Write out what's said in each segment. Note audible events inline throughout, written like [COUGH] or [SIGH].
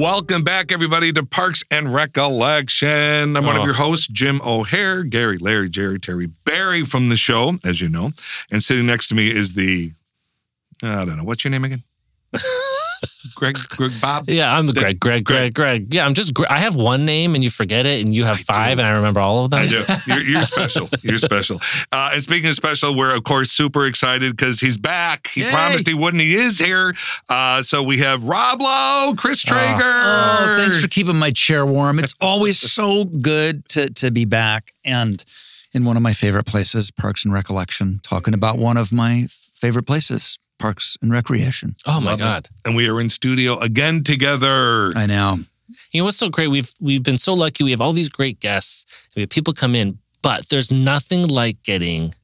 Welcome back, everybody, to Parks and Recollection. I'm one of Oh. your hosts, Jim O'Heir, Gary, Larry, Jerry, Terry, Barry from the show, as you know. And sitting next to me is the, I don't know, what's your name again? [LAUGHS] Greg, Greg, Bob? [LAUGHS] Yeah, I'm the The- Greg, Greg, Greg, Greg. Yeah, I'm just. Gre- I have one name and you forget it, and you have I five, do. and I remember all of them. I do. You're, you're special. You're special. Uh, and speaking of special, we're of course super excited because he's back. He Yay. promised he wouldn't. He is here. Uh, so we have Rob Lowe, Chris Traeger. Oh, thanks for keeping my chair warm. It's always [LAUGHS] so good to to be back and in one of my favorite places, Parks and Recollection, talking about one of my favorite places, Parks and Recreation. Oh my Love it. god! and we are in studio again together. I know. You know what's so great? We've we've been so lucky. We have all these great guests. We have people come in, but there's nothing like getting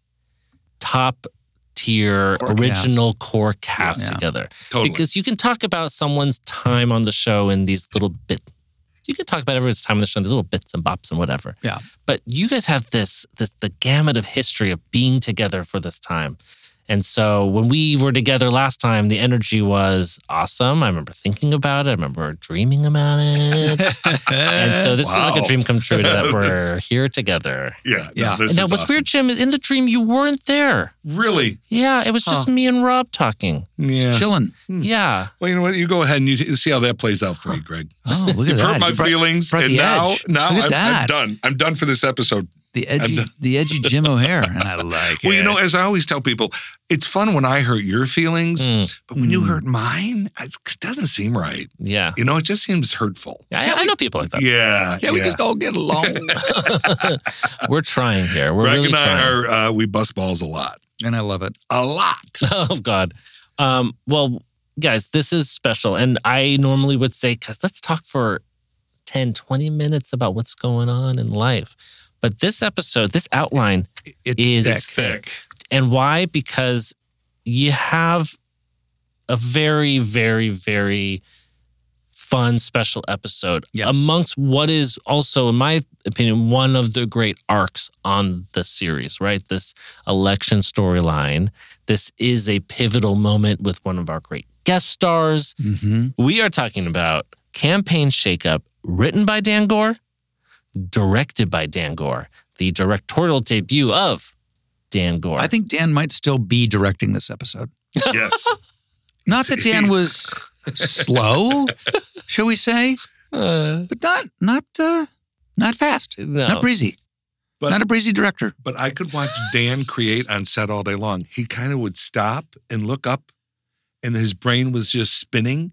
top tier Core original core cast Yeah. together Totally. because you can talk about someone's time on the show in these little bit. You can talk about everyone's time on the show in these little bits and bops and whatever. Yeah. But you guys have this this the gamut of history of being together for this time. And so when we were together last time, the energy was awesome. I remember thinking about it. I remember dreaming about it. and so this feels like a dream come true that [LAUGHS] we're here together. yeah. Yeah. This now is what's awesome. weird, Jim, is in the dream you weren't there. Really? Yeah, it was just me and Rob talking. Yeah. Chilling. Hmm. Yeah. Well, you know what? You go ahead and you you see how that plays out for you, Greg. Oh, look at You've that. hurt my You feelings, brought and the now, edge. now Look at I'm, I'm done. I'm done for this episode. The edgy, done. the edgy Jim O'Heir, and I like Well, it. you know, as I always tell people, it's fun when I hurt your feelings, Mm, but when you Mm. hurt mine, it doesn't seem right. yeah. You know, it just seems hurtful. I, I know people like that. Yeah. Can't we just all get along? [LAUGHS] [LAUGHS] We're trying here. We're Greg really and I trying. are uh, we bust balls a lot, and I love it. a lot. [LAUGHS] oh God. Um, well, guys, this is special. And I normally would say, because let's talk for 10, 20 minutes about what's going on in life. But this episode, this outline It's is thick. It's thick. And why? Because you have a very, very, very fun special episode Yes. amongst what is also, in my opinion, one of the great arcs on the series, right? This election storyline. This is a pivotal moment with one of our great guest stars. Mhm. We are talking about Campaign Shakeup, written by Dan Goor, directed by Dan Goor, the directorial debut of Dan Goor. I think Dan might still be directing this episode. [LAUGHS] Yes. Not that Dan was slow, shall we say, Uh, but not not uh, not fast, no. not breezy, But- not a breezy director. But I could watch Dan create on set all day long. He kind of would stop and look up, and his brain was just spinning,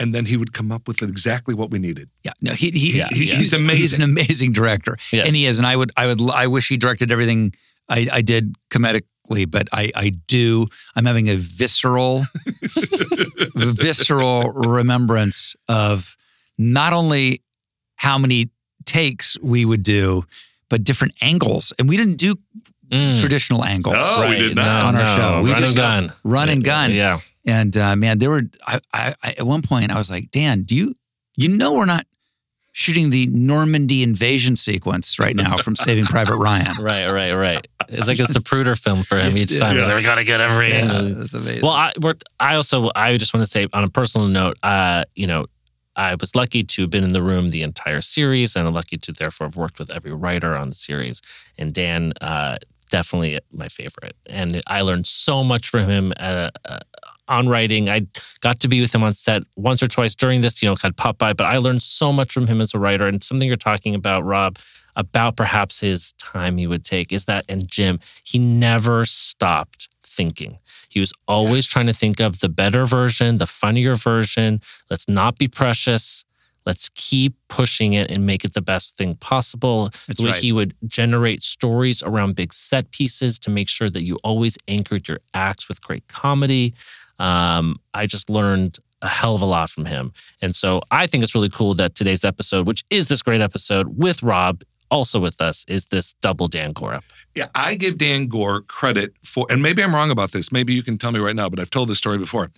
and then he would come up with exactly what we needed. Yeah, no, he, he, Yeah, he- he's He's amazing. an amazing director, Yes. and he is. And I would, I would, I wish he directed everything I, I did comedically, but I, I do. I'm having a visceral, [LAUGHS] visceral remembrance of not only how many takes we would do, but different angles. And we didn't do Mm. traditional angles Oh, we did not. on our no, show. We run just and gun. run and gun. Yeah. And uh, man, there were I, I, I at one point I was like, Dan, do you you know we're not shooting the Normandy invasion sequence right now from Saving Private [LAUGHS] Ryan? Right, right, right. It's like it's a Pruder film for him each time. Like, we gotta get every Yeah, that's amazing. Well, I we're, I also I just want to say on a personal note, uh, you know, I was lucky to have been in the room the entire series, and I'm lucky to therefore have worked with every writer on the series. And Dan, uh, definitely my favorite, and I learned so much from him. Uh, uh, on writing, I got to be with him on set once or twice during this, you know, kind of pop by, but I learned so much from him as a writer. And something you're talking about, Rob, about perhaps his time he would take is that, and Jim, he never stopped thinking. He was always trying to think of the better version, the funnier version. Let's not be precious. Let's keep pushing it and make it the best thing possible. That's the way right. he would generate stories around big set pieces to make sure that you always anchored your acts with great comedy. Um, I just learned a hell of a lot from him. And so I think it's really cool that today's episode, which is this great episode with Rob, also with us, is this double Dan Goor up. Yeah, I give Dan Goor credit for, and maybe I'm wrong about this. Maybe you can tell me right now, but I've told this story before.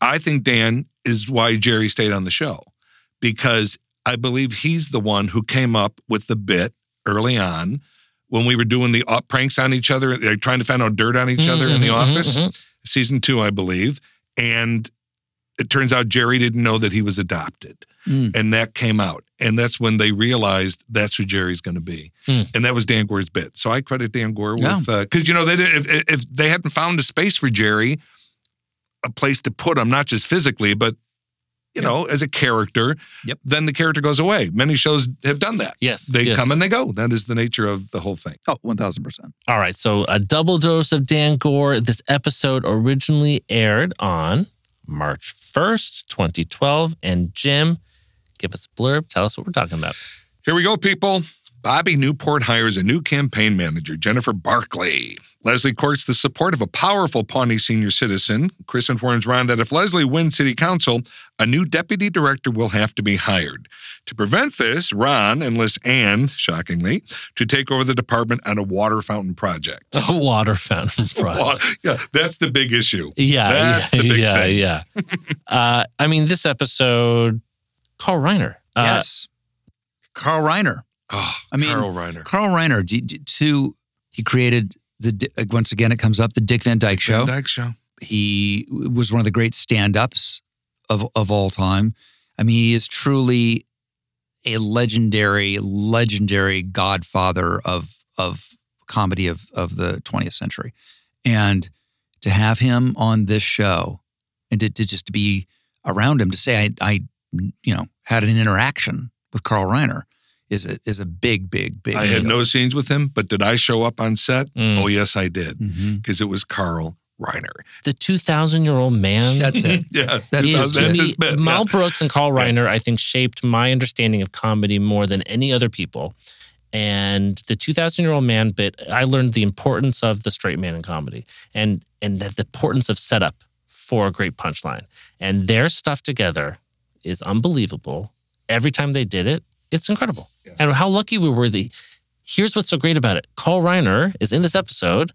I think Dan is why Jerry stayed on the show because I believe he's the one who came up with the bit early on when we were doing the uh, pranks on each other, like trying to find out dirt on each other in the Mhm, mhm, office. mhm. Season two, I believe. And it turns out Jerry didn't know that he was adopted. Mm. And that came out. And that's when they realized that's who Jerry's going to be. Hmm. And that was Dan Goor's bit. So I credit Dan Goor Yeah. with, because, you know, they did, if, if they hadn't found a space for Jerry, a place to put him, not just physically, but, you know, as a character, Yep. then the character goes away. Many shows have done that. Yes. They yes. come and they go. That is the nature of the whole thing. Oh, 1000%. All right, so a double dose of Dan Goor. This episode originally aired on March 1st, 2012. And Jim, give us a blurb. Tell us what we're talking about. Here we go, people. Bobby Newport hires a new campaign manager, Jennifer Barkley. Leslie courts the support of a powerful Pawnee senior citizen. Chris informs Ron that if Leslie wins city council, a new deputy director will have to be hired. To prevent this, Ron enlists Anne, shockingly, to take over the department on a water fountain project. A water fountain [LAUGHS] project. Yeah, that's the big issue. Yeah, That's yeah, the [LAUGHS] big yeah, thing. yeah. [LAUGHS] uh, I mean, this episode, Carl Reiner. Uh, yes. Carl Reiner. Oh, I mean, Carl Reiner. Carl Reiner, d- he created the, uh, once again, it comes up, the Dick Van Dyke Show. Van Dyke Show. He was one of the great stand ups of, of all time. I mean, he is truly a legendary, legendary godfather of, of comedy of, of the 20th century. And to have him on this show and to, to just to be around him, to say, I, I, you know, had an interaction with Carl Reiner is a, is a big, big, big I had no scenes with him, but did I show up on set? Mm. Oh, yes, I did. Because it was Carl Reiner. The 2,000 year old man. That's it. [LAUGHS] Yeah, That's- that's, is that's to that's me- his bit. Mel yeah. Brooks and Carl Reiner, I think, shaped my understanding of comedy more than any other people. And the 2,000 year old man bit, I learned the importance of the straight man in comedy and, and the importance of setup for a great punchline. And their stuff together is unbelievable. Every time they did it, it's incredible. And how lucky we were. The, here's what's so great about it Carl Reiner is in this episode,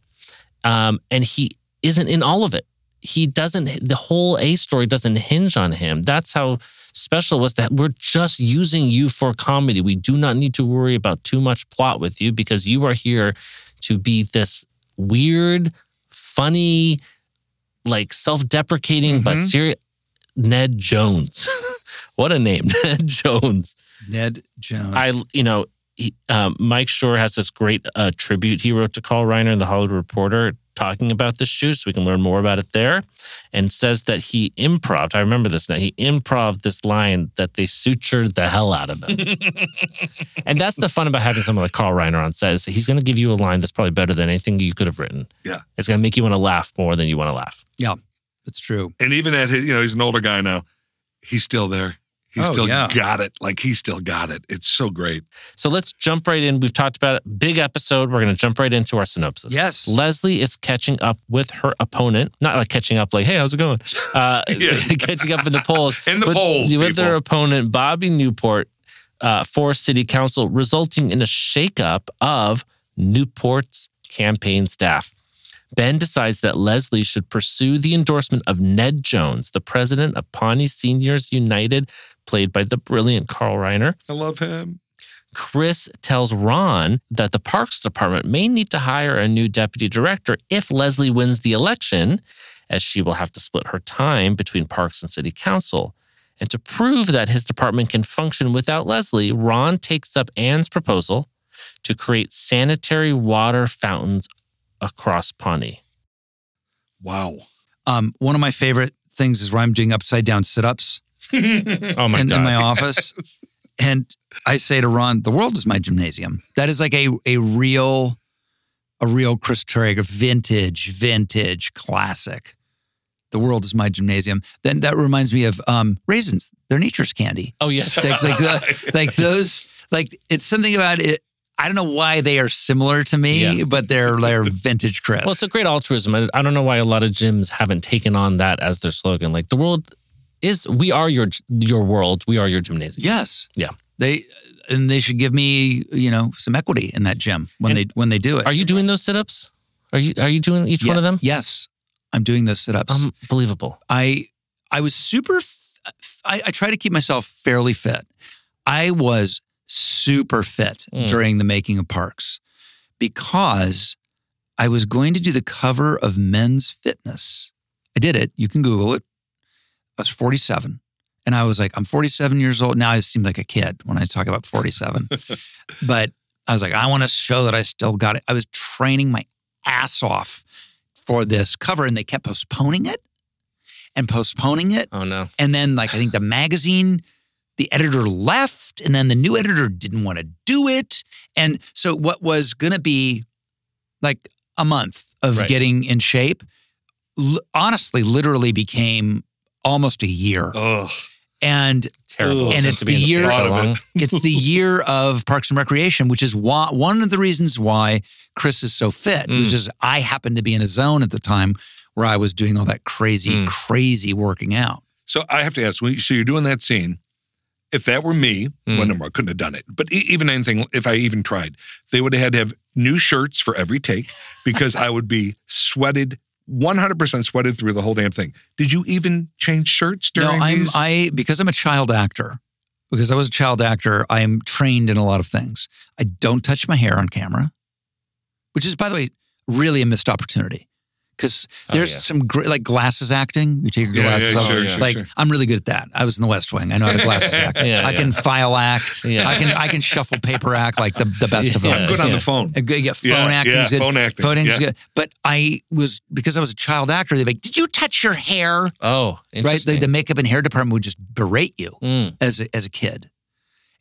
um, and he isn't in all of it he doesn't the whole a story doesn't hinge on him that's how special it was that we're just using you for comedy we do not need to worry about too much plot with you because you are here to be this weird funny like self-deprecating but Mhm. serious ned jones [LAUGHS] what a name [LAUGHS] ned jones Ned Jones. I, you know, he, um, Mike Schur has this great uh, tribute he wrote to Carl Reiner in the Hollywood Reporter talking about this shoot, so we can learn more about it there. And says that he improv. I remember this now. He improv this line that they sutured the hell out of him. [LAUGHS] and that's the fun about having someone like Carl Reiner on set. Is that he's going to give you a line that's probably better than anything you could have written. Yeah. it's going to make you want to laugh more than you want to laugh. yeah, it's true. And even at his, you know, he's an older guy now. He's still there. He's Oh, still yeah. got it. Like he still got it. It's so great. So let's jump right in. We've talked about it. Big episode. We're going to jump right into our synopsis. Yes. Leslie is catching up with her opponent. Not like catching up, like, hey, how's it going? [LAUGHS] Uh, [LAUGHS] catching up in the polls. [LAUGHS] In the with, polls, With their people. opponent, Bobby Newport, uh, for city council, resulting in a shakeup of Newport's campaign staff. Ben decides that Leslie should pursue the endorsement of Ned Jones, the president of Pawnee Seniors United, played by the brilliant Carl Reiner. I love him. Chris tells Ron that the Parks Department may need to hire a new deputy director if Leslie wins the election, as she will have to split her time between Parks and City Council. And to prove that his department can function without Leslie, Ron takes up Anne's proposal to create sanitary water fountains across Pawnee. Wow. Um, one of my favorite things is where I'm doing upside down sit ups [LAUGHS] Oh my in, God. in my office. [LAUGHS] And I say to Ron, the world is my gymnasium. That is like a a real, a real Chris Traeger vintage, vintage classic. The world is my gymnasium. Then that reminds me of um, raisins. They're nature's candy. oh, yes. Like like, the, [LAUGHS] like those. Like it's something about it. I don't know why they are similar to me, Yeah. but they're they're [LAUGHS] vintage Chris. Well, it's a great altruism. I, I don't know why a lot of gyms haven't taken on that as their slogan. Like the world is, we are your your world. We are your gymnasium. yes. Yeah. They and they should give me you know some equity in that gym when And they when they do it. Are you doing those sit ups? Are you are you doing each one of them? Yes, I'm doing those sit ups. Unbelievable. I I was super. f- I, I try to keep myself fairly fit. I was super fit Mm. during the making of Parks because I was going to do the cover of Men's Fitness. I did it. You can Google it. I was 47. And I was like, I'm 47 years old. Now I seem like a kid when I talk about 47. [LAUGHS] but I was like, I want to show that I still got it. I was training my ass off for this cover and they kept postponing it and postponing it. Oh no. And then, like, I think the magazine, the editor left, and then the new editor didn't want to do it. And so, what was going to be like a month of Right. getting in shape, l- honestly, literally became almost a year. Ugh. And Terrible. And it's the year- shape Lot that of it. it's the year of Parks and Recreation, which is why, one of the reasons why Chris is so fit, Mm. which is I happened to be in a zone at the time where I was doing all that crazy, Mm. crazy working out. So I have to ask. So you're doing that scene. If that were me, Mm. well, no, I couldn't have done it. But even anything, if I even tried, they would have had to have new shirts for every take because I would be sweated, 100% sweated through the whole damn thing. Did you even change shirts during no, I'm these? I because I'm a child actor. Because I was a child actor, I am trained in a lot of things. I don't touch my hair on camera, which is, by the way, really a missed opportunity. Because Oh, there's yeah. some great, like glasses acting. You take your glasses yeah, off. sure, yeah. sure, like sure. I'm really good at that. I was in the West Wing. I know how to glasses [LAUGHS] act. Yeah, I yeah. can file act. Yeah. I can I can shuffle paper act like the, the best of them. I'm good on the phone. And good- yeah, phone Yeah, acting yeah, is good. phone acting, Phone acting yeah. good. But I was because I was a child actor. They'd be like, "Did you touch your hair?" Oh, Right? The, the makeup and hair department would just berate you Mm. as a, as a kid.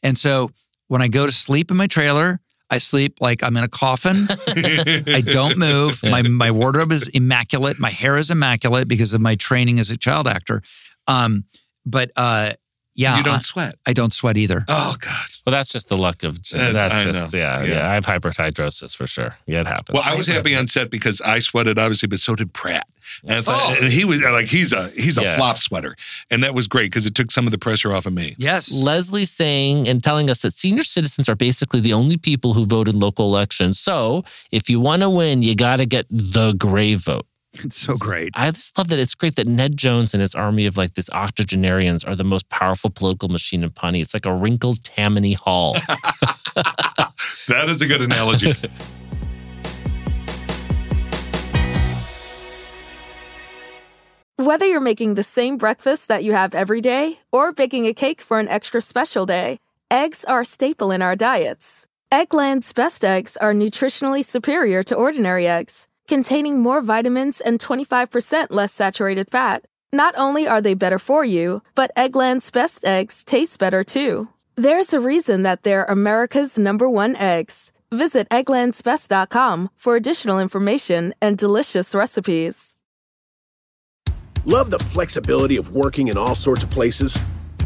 And so when I go to sleep in my trailer, I sleep like I'm in a coffin. I don't move. My [LAUGHS] my wardrobe is immaculate. My hair is immaculate because of my training as a child actor. Um, but uh, yeah, you don't I, sweat. I don't sweat either. Oh God. Well, that's just the luck of. That's- That's, just yeah, Yeah. yeah, I have hyperhidrosis for sure. Yeah, it happens. Well, I was happy on set because I sweated, obviously, but so did Pratt. And, if I- oh. and he was like, he's a he's a Yeah. flop sweater, and that was great because it took some of the pressure off of me. Yes. Leslie saying and telling us that senior citizens are basically the only people who vote in local elections. So if you want to win, you got to get the gray vote. [LAUGHS] It's so great. I just love that it's great that Ned Jones and his army of like these octogenarians are the most powerful political machine in Pawnee. It's like a wrinkled Tammany Hall. [LAUGHS] [LAUGHS] That is a good analogy. Whether you're making the same breakfast that you have every day or baking a cake for an extra special day, eggs are a staple in our diets. Eggland's best eggs are nutritionally superior to ordinary eggs, containing more vitamins and 25% less saturated fat. Not only are they better for you, but Eggland's best eggs taste better too. There's a reason that they're America's number one eggs. Visit egglandsbest.com for additional information and delicious recipes. Love the flexibility of working in all sorts of places?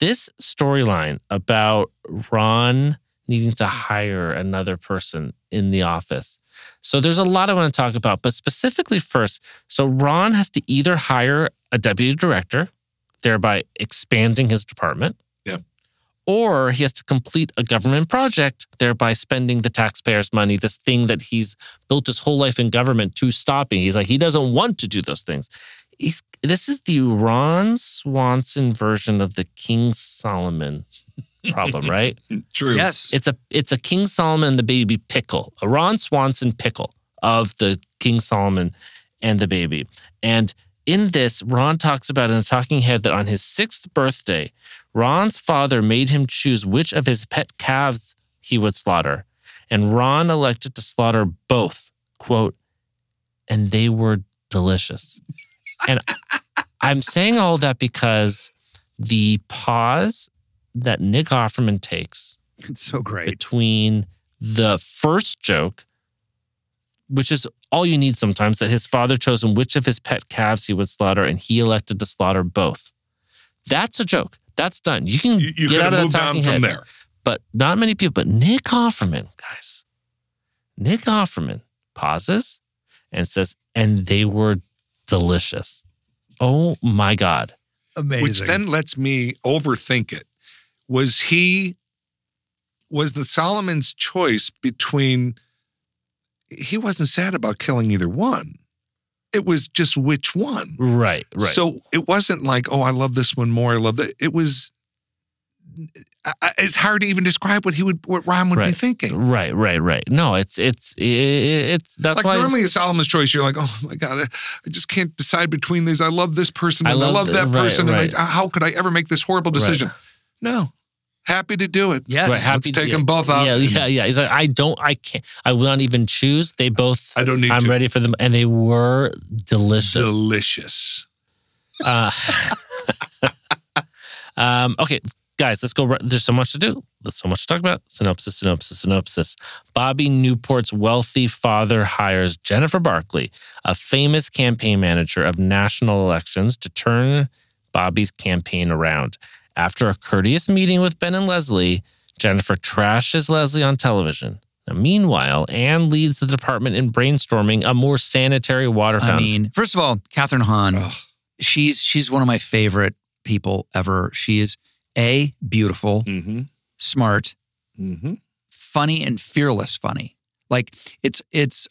this storyline about Ron needing to mm. hire another person in the office. So there's a lot I want to talk about, but specifically first, so Ron has to either hire a deputy director, thereby expanding his department. Yeah. Or he has to complete a government project, thereby spending the taxpayers' money, this thing that he's built his whole life in government to stopping. He's like, he doesn't want to do those things. He's, this is the Ron Swanson version of the King Solomon problem, [LAUGHS] right? True. Yes. It's a it's a King Solomon and the baby pickle, a Ron Swanson pickle of the King Solomon and the baby. And in this, Ron talks about in a talking head that on his sixth birthday, Ron's father made him choose which of his pet calves he would slaughter. And Ron elected to slaughter both. Quote, and they were delicious. And I'm saying all that because the pause that Nick Offerman takes It's so great. between the first joke, which is all you need sometimes, that his father chose him which of his pet calves he would slaughter, and he elected to slaughter both. That's a joke. That's done. You can You, you get out of that talking from head. there. But not many people. But Nick Offerman, guys, Nick Offerman pauses and says, and they were delicious. Oh my God. Amazing. Which then lets me overthink it. Was he, was the Solomon's choice between, he wasn't sad about killing either one. It was just which one. Right, right. So it wasn't like, oh, I love this one more. I love that. It was, I- I- it's hard to even describe what he would, what Ron would be thinking. right, right, right. No, it's, it's, it's, that's like why. normally a Solomon's choice, you're like, oh my god, I, I just can't decide between these. I love this person I and I love love that right, person, right. and I, how could I ever make this horrible Right. decision? No, happy to do it. yes. Right, happy Let's take to- them both out. Yeah, yeah, yeah. He's like, I don't, I can't, I will not even choose. They both, I don't need I'm to. ready for them, and they were delicious. Delicious. Uh, [LAUGHS] um, okay, guys, let's go. There's so much to do. There's so much to talk about. Synopsis, synopsis, synopsis. Bobby Newport's wealthy father hires Jennifer Barkley, a famous campaign manager of national elections, to turn Bobby's campaign around. After a courteous meeting with Ben and Leslie, Jennifer trashes Leslie on television. Now, meanwhile, Anne leads the department in brainstorming a more sanitary water I fountain. mean, first of all, Kathryn Hahn, Ugh. she's she's one of my favorite people ever. She is a beautiful, Mm-hmm. smart, Mm-hmm. funny, and fearless. Funny, like it's it's.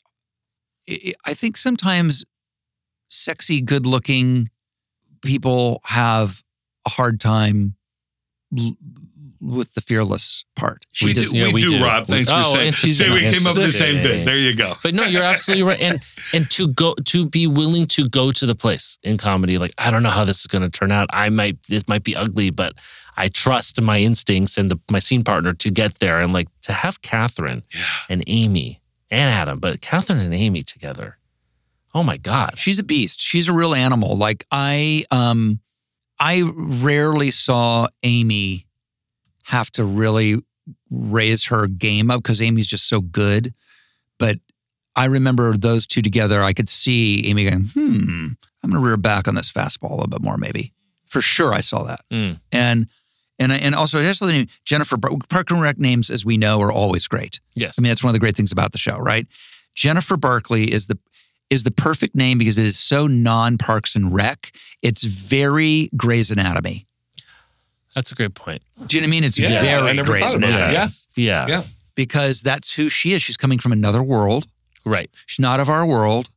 i I think sometimes sexy, good-looking people have a hard time l- with the fearless part. She We does. do, yeah, we, we do, do. Rob. Thanks Oh, for saying. and she's See, we came up with the interesting. same bit. There you go. But no, you're absolutely right. And and to go to be willing to go to the place in comedy, like I don't know how this is going to turn out. I might this might be ugly, but I trust my instincts and the, my scene partner to get there. And like to have Kathryn Yeah. and Amy and Adam, but Kathryn and Amy together. Oh my God. She's a beast. She's a real animal. Like I um I rarely saw Amy have to really raise her game up because Amy's just so good. But I remember those two together. I could see Amy going, hmm, I'm gonna rear back on this fastball a little bit more, maybe. For sure I saw that. Mm. And and and also just the name Jennifer Bar- Park and Rec names, as we know, are always great. Yes. I mean, that's one of the great things about the show, right? Jennifer Barkley is the is the perfect name because it is so non Parks and Rec. It's very Grey's Anatomy. That's a great point. Do you know what I mean? It's Yeah, I very never Grey's thought about Anatomy that. Yeah. Yeah. because that's who she is. She's coming from another world. Right. She's not of our world,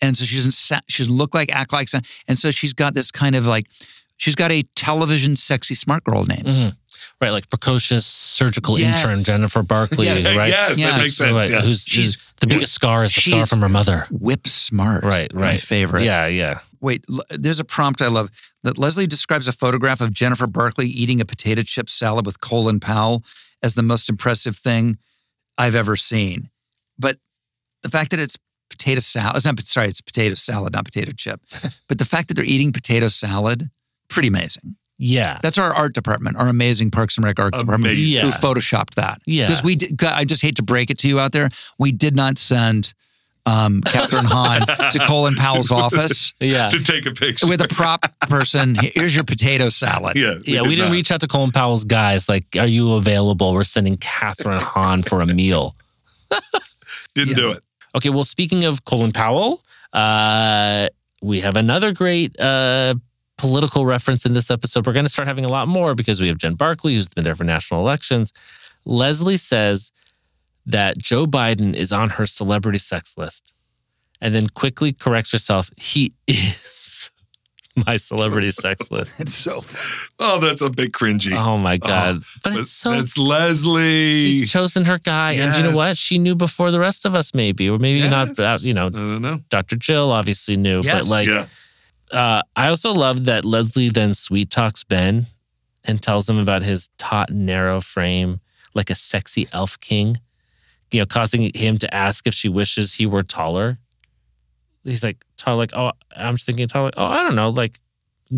and so she doesn't she doesn't look like, act like, and so she's got this kind of like she's got a television sexy smart girl name. Mhm. Right. Like precocious surgical Yes. intern Jennifer Barkley. Yes. Right. Yes, Yes. that makes sense. Right. yeah. Who's, She's- the biggest scar is the scar from her mother. Whip smart. Right. My Right. favorite. Yeah. Yeah. Wait, l- there's a prompt I love that Leslie describes a photograph of Jennifer Barkley eating a potato chip salad with Colin Powell as the most impressive thing I've ever seen. But the fact that it's potato salad, it's not, sorry, it's potato salad, not potato chip. [LAUGHS] but the fact that they're eating potato salad, pretty amazing. Yeah. That's our art department, our amazing Parks and Rec art department Amazing. who photoshopped that. Yeah. Because we did, I just hate to break it to you out there. We did not send um, Kathryn Hahn [LAUGHS] to Colin Powell's office Yeah. to take a picture with a prop person. Here's your potato salad. Yeah, yeah, we did didn't not. reach out to Colin Powell's guys. Like, are you available? We're sending Kathryn Hahn for a meal. [LAUGHS] Didn't do it. Okay, well, speaking of Colin Powell, uh, we have another great uh, political reference in this episode. We're going to start having a lot more because we have Jen Barkley, who's been there for national elections. Leslie says that Joe Biden is on her celebrity sex list and then quickly corrects herself. He [LAUGHS] is my celebrity sex [LAUGHS] list. It's so Oh, that's a bit cringy. Oh my God. but But it's so that's Leslie. She's chosen her guy, and you know what? She knew before the rest of us, maybe, or maybe not. Yes. uh, You know, I don't know. Dr. Jill obviously knew, Yes. but like, yeah. Uh, I also love that Leslie then sweet talks Ben and tells him about his taut, narrow frame, like a sexy elf king. You know, causing him to ask if she wishes he were taller. He's like, tall, like, oh, I'm just thinking tall, Like, oh, I don't know, like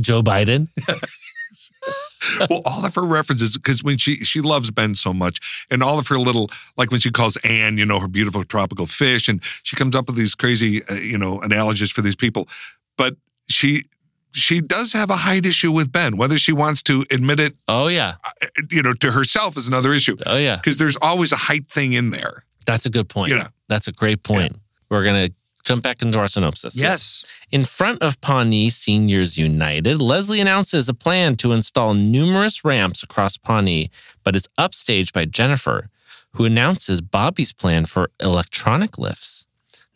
Joe Biden. [LAUGHS] well, all of her references, because when she she loves Ben so much, and all of her little, like when she calls Anne, you know, her beautiful tropical fish, and she comes up with these crazy, uh, you know, analogies for these people. But she she does have a height issue with Ben. Whether she wants to admit it, Oh yeah, uh, you know, to herself is another issue. oh yeah. Because there's always a height thing in there. That's a good point. You know. That's a great point. We're gonna jump back into our synopsis. yes. In front of Pawnee Seniors United, Leslie announces a plan to install numerous ramps across Pawnee, but it's upstaged by Jennifer, who announces Bobby's plan for electronic lifts.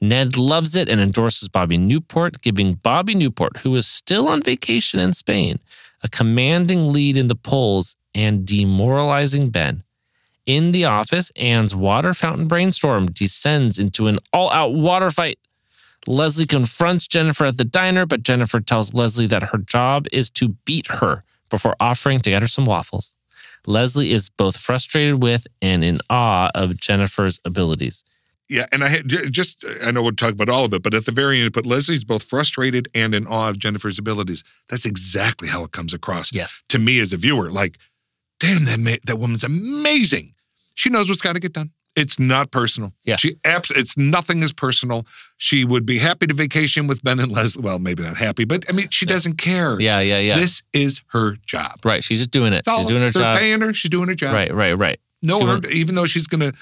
Ned loves it and endorses Bobby Newport, giving Bobby Newport, who is still on vacation in Spain, a commanding lead in the polls and demoralizing Ben. In the office, Anne's water fountain brainstorm descends into an all out water fight. Leslie confronts Jennifer at the diner, but Jennifer tells Leslie that her job is to beat her before offering to get her some waffles. Leslie is both frustrated with and in awe of Jennifer's abilities. Yeah, and I had just I know we'll talk about all of it, but at the very end, but Leslie's both frustrated and in awe of Jennifer's abilities. That's exactly how it comes across. Yes. to me as a viewer, like, damn, that ma- that woman's amazing. She knows what's got to get done. It's not personal. Yeah. she abs- It's nothing is personal. She would be happy to vacation with Ben and Leslie. Well, maybe not happy, but I mean, she doesn't care. Yeah, yeah, yeah. This is her job. right. She's just doing it. All. She's doing her They're job. paying her. She's doing her job. Right, right, right. No, her, even though she's gonna,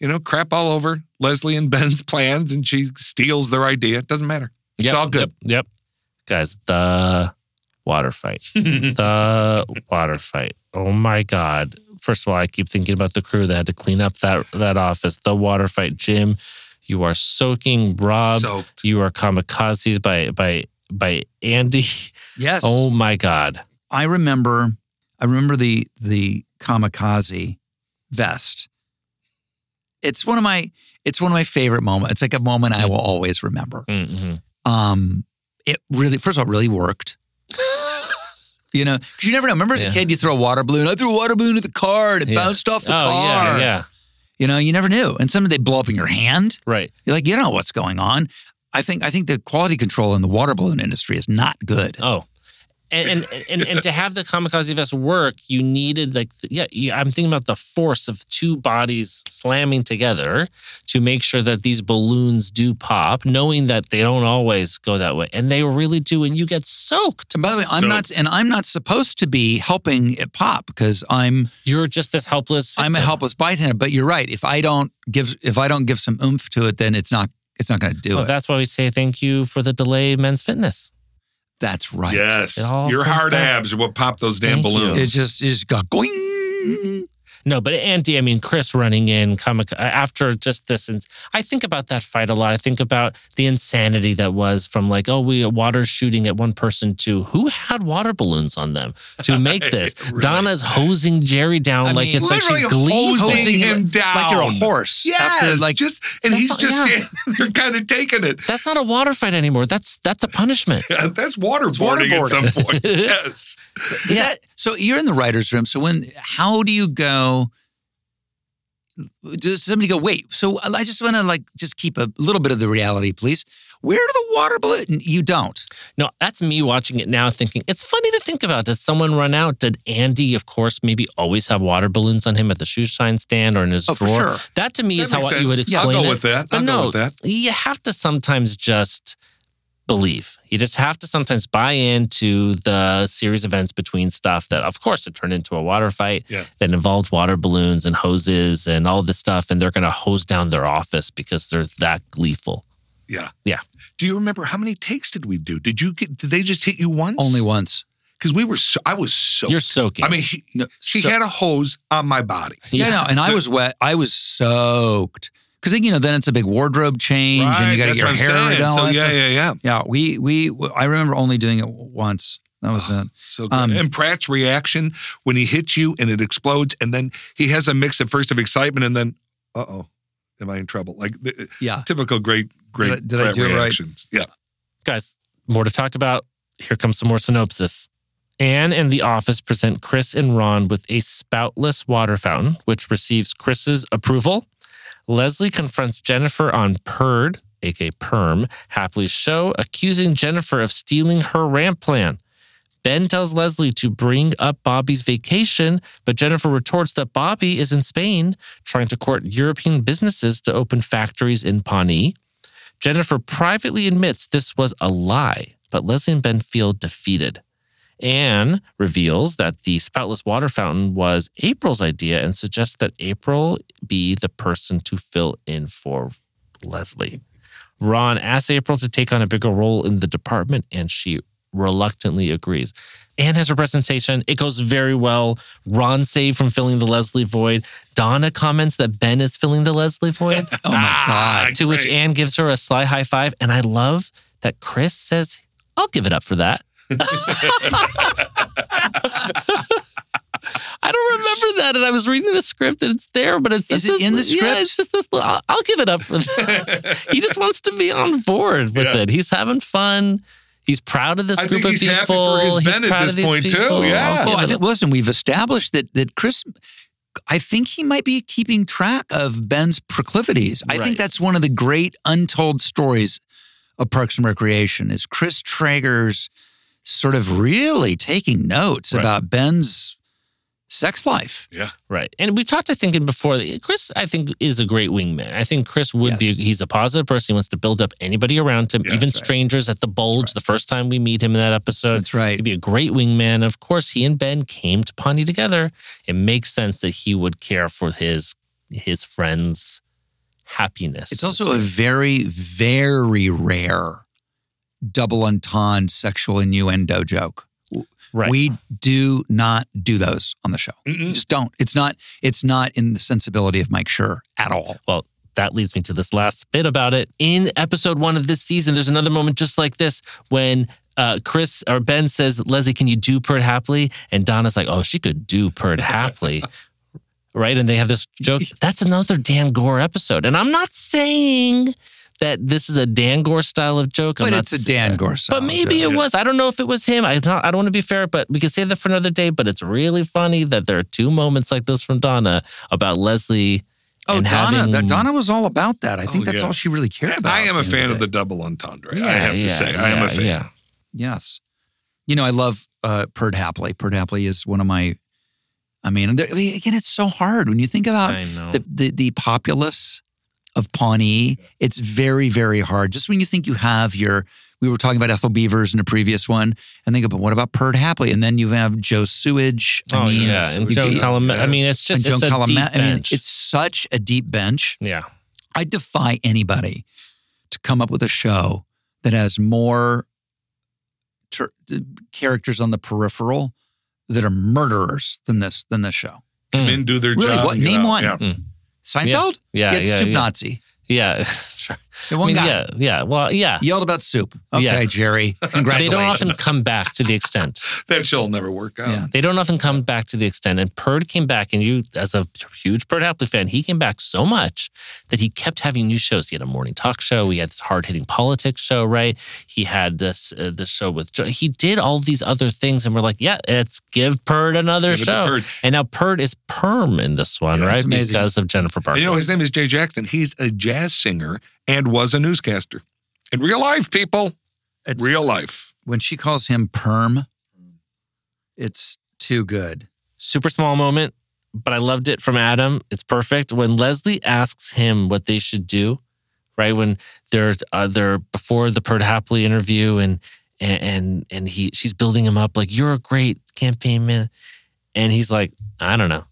you know, crap all over Leslie and Ben's [LAUGHS] plans, and she steals their idea. It doesn't matter. It's Yep, all good. Yep, yep. Guys, the water fight. [LAUGHS] the water fight. Oh my God. First of all, I keep thinking about the crew that had to clean up that, that office. The water fight. Jim, you are soaking. Rob, Soaked. you are kamikazes by by by Andy. Yes. Oh my God. I remember I remember the the kamikaze vest. It's one of my it's one of my favorite moments. It's like a moment I will always remember. hmm Um it really first of all it really worked. [LAUGHS] you know, because you never know. Remember as Yeah. a kid, you throw a water balloon. I threw a water balloon at the car and it Yeah. bounced off the oh car. yeah, yeah. You know, you never knew. And sometimes they blow up in your hand. Right. You're like, you don't know what's going on. I think I think the quality control in the water balloon industry is not good. Oh. And, and and and to have the kamikaze vest work, you needed like yeah, I'm thinking about the force of two bodies slamming together to make sure that these balloons do pop, knowing that they don't always go that way, and they really do, and you get soaked. And by the way, I'm not and I'm not supposed to be helping it pop because I'm You're just this helpless. I'm a victim. helpless bystander. But you're right. If I don't give if I don't give some oomph to it, then it's not it's not going to do Well, it. that's why we say thank you for the delay, men's fitness. That's right. Yes, your hard back. abs are what pop those damn Thank you. balloons. It just it just got going. No, but Andy, I mean, Chris running in comic uh, after just this. And I think about that fight a lot. I think about the insanity that was from like, oh, we water shooting at one person to who had water balloons on them to make [LAUGHS] this. Right. Donna's hosing Jerry down I like mean, it's like she's glee. hosing Hosing him like- like you're a horse. Yes, After, like- just and he's not- just yeah. standing [LAUGHS] there, kind of taking it. That's not a water fight anymore. That's that's a punishment. [LAUGHS] Yeah, that's waterboarding at some point. yes. Yeah. So you're in the writers' room. So when how do you go? does somebody go, wait, so I just want to like just keep a little bit of the reality, please. Where do the water balloon? You don't. No, that's me watching it now thinking, it's funny to think about. Did someone run out? Did Andy, of course, maybe always have water balloons on him at the shoe shine stand or in his Oh, for drawer? sure. That to me That is how makes you would sense. Yeah, I'll explain go it. with that. But I'll go no, with that. you have to sometimes just believe. You just have to sometimes buy into the series events between stuff that, of course, it turned into a water fight Yeah. that involved water balloons and hoses and all this stuff. And they're going to hose down their office because they're that gleeful. Yeah. Yeah. Do you remember how many takes did we do? Did you get? Did they just hit you once? Only once. Because we were. So, I was so. You're soaking. I mean, he, No, she so- had a hose on my body. Yeah, no, and I was wet. I was soaked because you know then it's a big wardrobe change and you got to get your hair I'm done. all So that yeah, stuff. yeah, yeah. yeah. We we I remember only doing it once. That was it. So good. Um, and Pratt's reaction when he hits you and it explodes, and then he has a mix at first of excitement and then, uh oh, am I in trouble? Like the, Yeah. typical great, great Did I- did I do it right? Yeah. Guys, more to talk about. Here comes some more synopsis. Anne and the office present Chris and Ron with a spoutless water fountain, which receives Chris's approval. Leslie confronts Jennifer on PERD, aka Perm, Hapley Show, accusing Jennifer of stealing her ramp plan. Ben tells Leslie to bring up Bobby's vacation, but Jennifer retorts that Bobby is in Spain trying to court European businesses to open factories in Pawnee. Jennifer privately admits this was a lie, but Leslie and Ben feel defeated. Anne reveals that the spoutless water fountain was April's idea and suggests that April be the person to fill in for Leslie. Ron asks April to take on a bigger role in the department, and she reluctantly agrees. Anne has her presentation. It goes very well. Ron saved from filling the Leslie void. Donna comments that Ben is filling the Leslie void. [LAUGHS] Oh my ah, god. to which. Anne gives her a sly high five. And I love that Chris says, I'll give it up for that. I don't remember that. And I was reading the script and it's there, but it's Is just it in the this- Yeah, script? it's just this. little- I'll, I'll give it up for that. [LAUGHS] he just wants to be on board with Yeah. it. He's having fun. He's proud of this I group think of he's happy people. for his He's Ben at this of these point, too. Yeah. I'll Oh, I think, listen, we've established that that Chris, I think he might be keeping track of Ben's proclivities. I Right. think that's one of the great untold stories of Parks and Recreation is Chris Traeger's sort of really taking notes Right. about Ben's sex life. Yeah. Right. And we've talked, I think, in before. Chris, I think, is a great wingman. I think Chris would be, he's a positive person. He wants to build up anybody around him, Yeah, even that's right. strangers at the Bulge the first time we meet him in that episode. That's right. He'd be a great wingman. Of course, he and Ben came to Pawnee together. It makes sense that he would care for his his friends' happiness. It's also a very, very rare double entendre sexual innuendo joke. right. We do not do those on the show. Mm-mm. Just don't. It's not. It's not in the sensibility of Mike Schur at all. Well, that leads me to this last bit about it. In episode one of this season, there's another moment just like this when uh, Chris or Ben says, Leslie, can you do Perd Hapley? And Donna's like, oh, she could do Pert [LAUGHS] Happily. right? And they have this joke. [LAUGHS] That's another Dan Goor episode. And I'm not saying that this is a Dan Goor style of joke. I'm But it's a Dan Goor style But maybe joke. it was. I don't know if it was him. I don't, I don't want to be fair, but we can say that for another day. But it's really funny that there are two moments like this from Donna about Leslie. Oh, and Donna. having- that Donna was all about that. I think Oh, that's yeah. all she really cared about. I am a at the fan of the double entendre. I Yeah, have to yeah, say, I am a fan. Yeah. Yes. You know, I love uh, Perd Hapley. Perd Hapley is one of my. I mean, there- again, it's so hard when you think about the, the the populace of Pawnee. It's very very hard. Just when you think you have your, we were talking about Ethel Beavers in a previous one, and think about what about Perd Hapley, and then you have Joe Sewage. I oh mean, yeah, and Joe get- Calumet. I mean, it's just it's a Calumet. deep I mean, bench. it's such a deep bench. yeah, I defy anybody to come up with a show that has more ter- characters on the peripheral that are murderers than this than this show. Come hmm. in, do their Really? job. What? Name out. one. Yeah. Hmm. Seinfeld? Yeah, yeah, Soup yeah. Nazi. yeah. [LAUGHS] sure. The I one mean, guy yeah, yeah. Well, yeah. yelled about soup. Okay, Yeah. Jerry. Congratulations. [LAUGHS] they don't often come back to the extent. [LAUGHS] That show'll never work out. Yeah. They don't often come back to the extent. And Perd came back, and you, as a huge Perd Hapley fan, he came back so much that he kept having new shows. He had a morning talk show. He had this hard hitting politics show, right? He had this uh, this show with. Jo- He did all these other things, and we're like, yeah, let's give Perd another Give show. Perd. And now Perd is perm in this one, Yeah, right? it's amazing. Because of Jennifer And Barker. you know, his name is Jay Jackson. He's a jazz singer and was a newscaster. In real life, people. It's- real life. when she calls him perm, it's too good. super small moment, but I loved it from Adam. It's perfect. When Leslie asks him what they should do, right? When they're uh, they're before the Perd Hapley interview and and and and he she's building him up like you're a great campaign man, and he's like I don't know.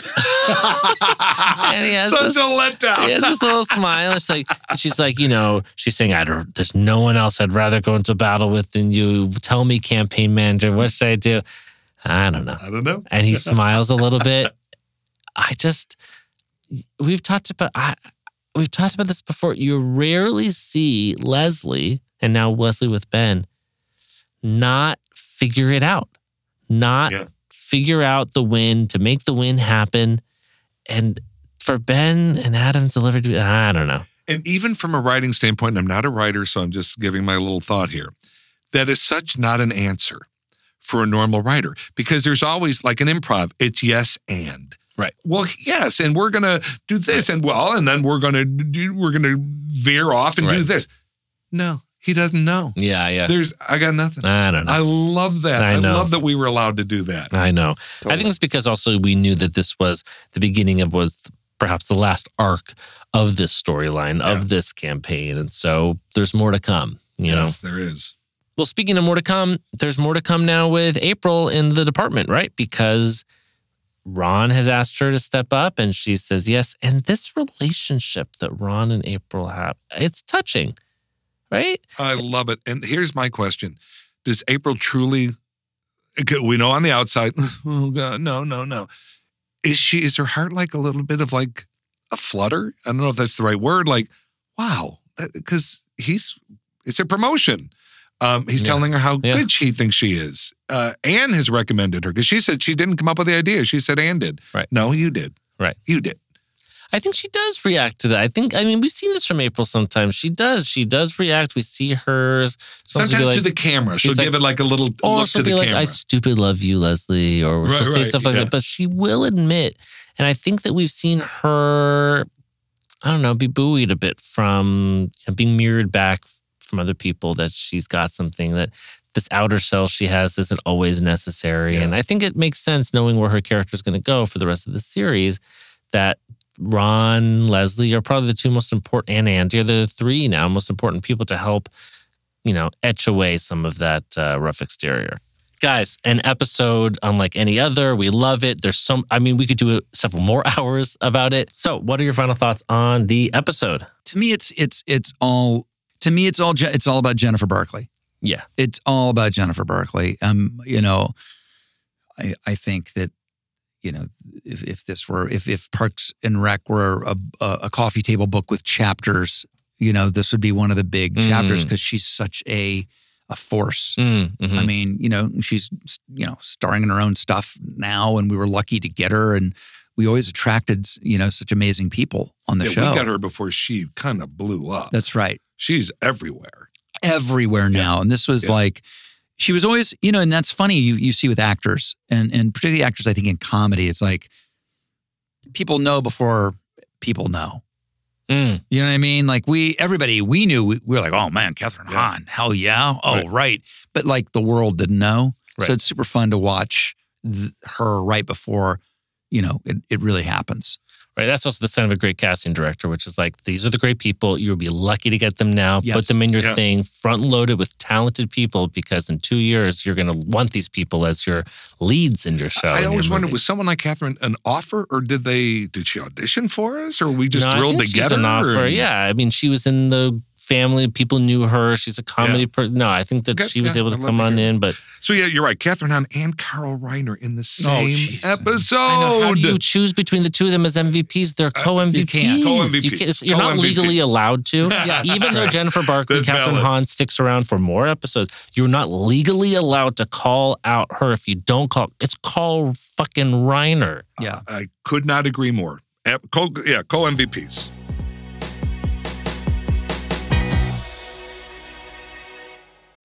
[LAUGHS] and he has Such this- a letdown. he has this little smile. It's like she's like, you know, she's saying, "I don't. There's no one else I'd rather go into battle with than you. Tell me, campaign manager, what should I do? I don't know." I don't know. and he [LAUGHS] smiles a little bit. I just we've talked about I we've talked about this before. You rarely see Leslie and now Leslie with Ben not figure it out, not Yeah. Figure out the win to make the win happen. And for Ben and Adam's delivered, I don't know. And even from a writing standpoint, and I'm not a writer, so I'm just giving my little thought here. That is such not an answer for a normal writer because there's always like an improv. It's yes and. Right. Well, yes, and we're gonna do this, and well, and then we're gonna do we're gonna veer off and do this. No, he doesn't know. Yeah, yeah. There's I got nothing. I don't know. I love that. I I, love that we were allowed to do that. I know. I think it's because also we knew that this was the beginning of was perhaps the last arc of this storyline Yeah. of this campaign, and so there's more to come. You know. yes, there is. Well, speaking of more to come, there's more to come now with April in the department, right? Because Ron has asked her to step up, and she says yes. And this relationship that Ron and April have, it's touching, right? I love it. And here's my question: Does April truly? We know on the outside. [LAUGHS] Oh God, no, no, no. Is she? Is her heart like a little bit of like a flutter? I don't know if that's the right word. Like, wow, because he's it's a promotion. Um, he's Yeah. telling her how Yeah. good she thinks she is. Uh, Anne has recommended her because she said she didn't come up with the idea. She said Anne did. Right. No, you did. Right. You did. I think she does react to that. I think, I mean, we've seen this from April sometimes. She does. She does react. We see her Sometimes like, to the camera, she'll like- give it like a little look she'll to be the like, camera. I stupid love you, Leslie, or Right, she'll say right, stuff like yeah. that. But she will admit, and I think that we've seen her, I don't know, be buoyed a bit from being mirrored back from other people that she's got something that this outer shell she has isn't always necessary. Yeah. And I think it makes sense knowing where her character is going to go for the rest of the series that Ron, Leslie are probably the two most important, and Andy are the three now most important people to help, you know, etch away some of that uh, rough exterior. Guys, an episode unlike any other. We love it. There's some, I mean, we could do several more [LAUGHS] hours about it. So, what are your final thoughts on the episode? To me, it's it's it's all to me it's all it's all about Jennifer Barkley. Yeah. It's all about Jennifer Barkley. Um, you know, I I think that you know if, if this were if if Parks and Rec were a, a, a coffee table book with chapters, you know, this would be one of the big chapters Mm. because she's such a a force. Mm, mhm. I mean, you know, she's you know starring in her own stuff now, and we were lucky to get her, and we always attracted you know such amazing people on the Yeah, show. We got her before she kind of blew up. That's right, She's everywhere. everywhere now, and this was Yeah. like she was always, you know, and that's funny. You you see with actors, and and particularly actors, I think in comedy, it's like people know before people know. Mm, You know what I mean? Like we, everybody, we knew we, we were like, oh man, Kathryn Yeah. Hahn, hell yeah, oh Right. right. But like the world didn't know, Right. so it's super fun to watch th- her right before, you know, it, it really happens. Right. That's also the sign of a great casting director, which is like, these are the great people. You'll be lucky to get them now. Yes. Put them in your Yeah. thing, front loaded with talented people, because in two years, you're going to want these people as your leads in your show. I in your always wondered, movie. was someone like Kathryn an offer, or did they did she audition for us, or were we just No, I thrilled think to get she's her? an offer. and- Yeah, I mean, she was in the family. People knew her. She's a comedy Yeah. person. No, I think that Okay, she was yeah, able to come on in. But So yeah, you're right. Kathryn Hahn and Carl Reiner in the oh, same jeez. episode. I know, how do you choose between the two of them as MVPs? They're uh, co MVPs. you can't. Co-MVPs. You're not legally Co-MVPs. allowed to. [LAUGHS] Yes. Even though Jennifer [LAUGHS] Barkley, That's Kathryn valid. Hahn sticks around for more episodes, you're not legally allowed to call out her if you don't call. It's called fucking Reiner. Yeah. I could not agree more. Co, yeah, co MVPs.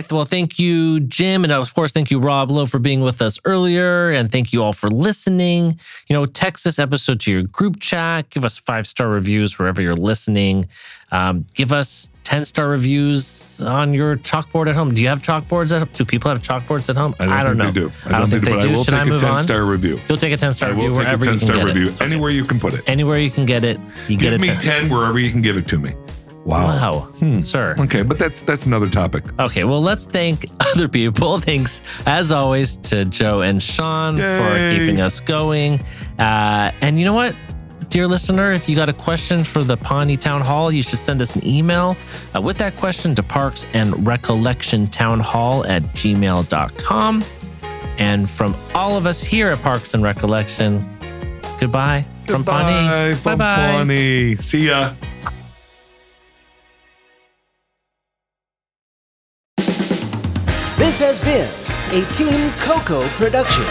right. Well, thank you, Jim. And of course, thank you, Rob Lowe, for being with us earlier. And thank you all for listening. You know, text this episode to your group chat. Give us five star reviews wherever you're listening. Um, give us 10 star reviews on your chalkboard at home. Do you have chalkboards at home? Do people have chalkboards at home? I don't, know. think they do. I don't, think, but they do. I will Should take I a move 10 on? star review. You'll take a 10 star I review take a wherever 10 you can star get review. it. Anywhere you can put it. Anywhere you can get it, you Give get me a 10. 10 wherever you can give it to me. Wow. Wow, sir. Okay, but that's that's another topic. Okay, well, let's thank [LAUGHS] other people. Thanks, as always, to Joe and Sean for keeping us going. Uh, and you know what? Dear listener, if you got a question for the Pawnee Town Hall, you should send us an email uh, with that question to parks and recollection town hall at gmail.com. And from all of us here at Parks and Recollection, goodbye, from Pawnee. Bye-bye. Pawnee. See ya. This has been a Team Coco production.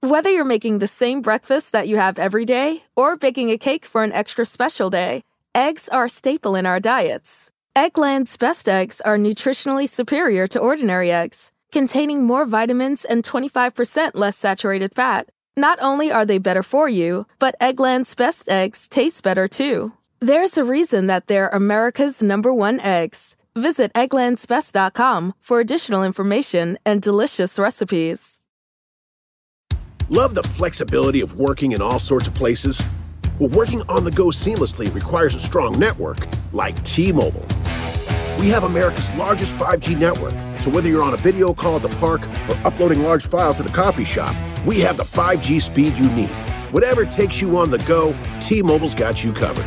Whether you're making the same breakfast that you have every day or baking a cake for an extra special day, eggs are a staple in our diets. Eggland's best eggs are nutritionally superior to ordinary eggs, containing more vitamins and 25% less saturated fat. Not only are they better for you, but Eggland's best eggs taste better too. There's a reason that they're America's number one eggs. Visit egglandsbest.com for additional information and delicious recipes. Love the flexibility of working in all sorts of places? Well, working on the go seamlessly requires a strong network like T Mobile. We have America's largest 5G network, so whether you're on a video call at the park or uploading large files at a coffee shop, we have the 5G speed you need. Whatever takes you on the go, T Mobile's got you covered.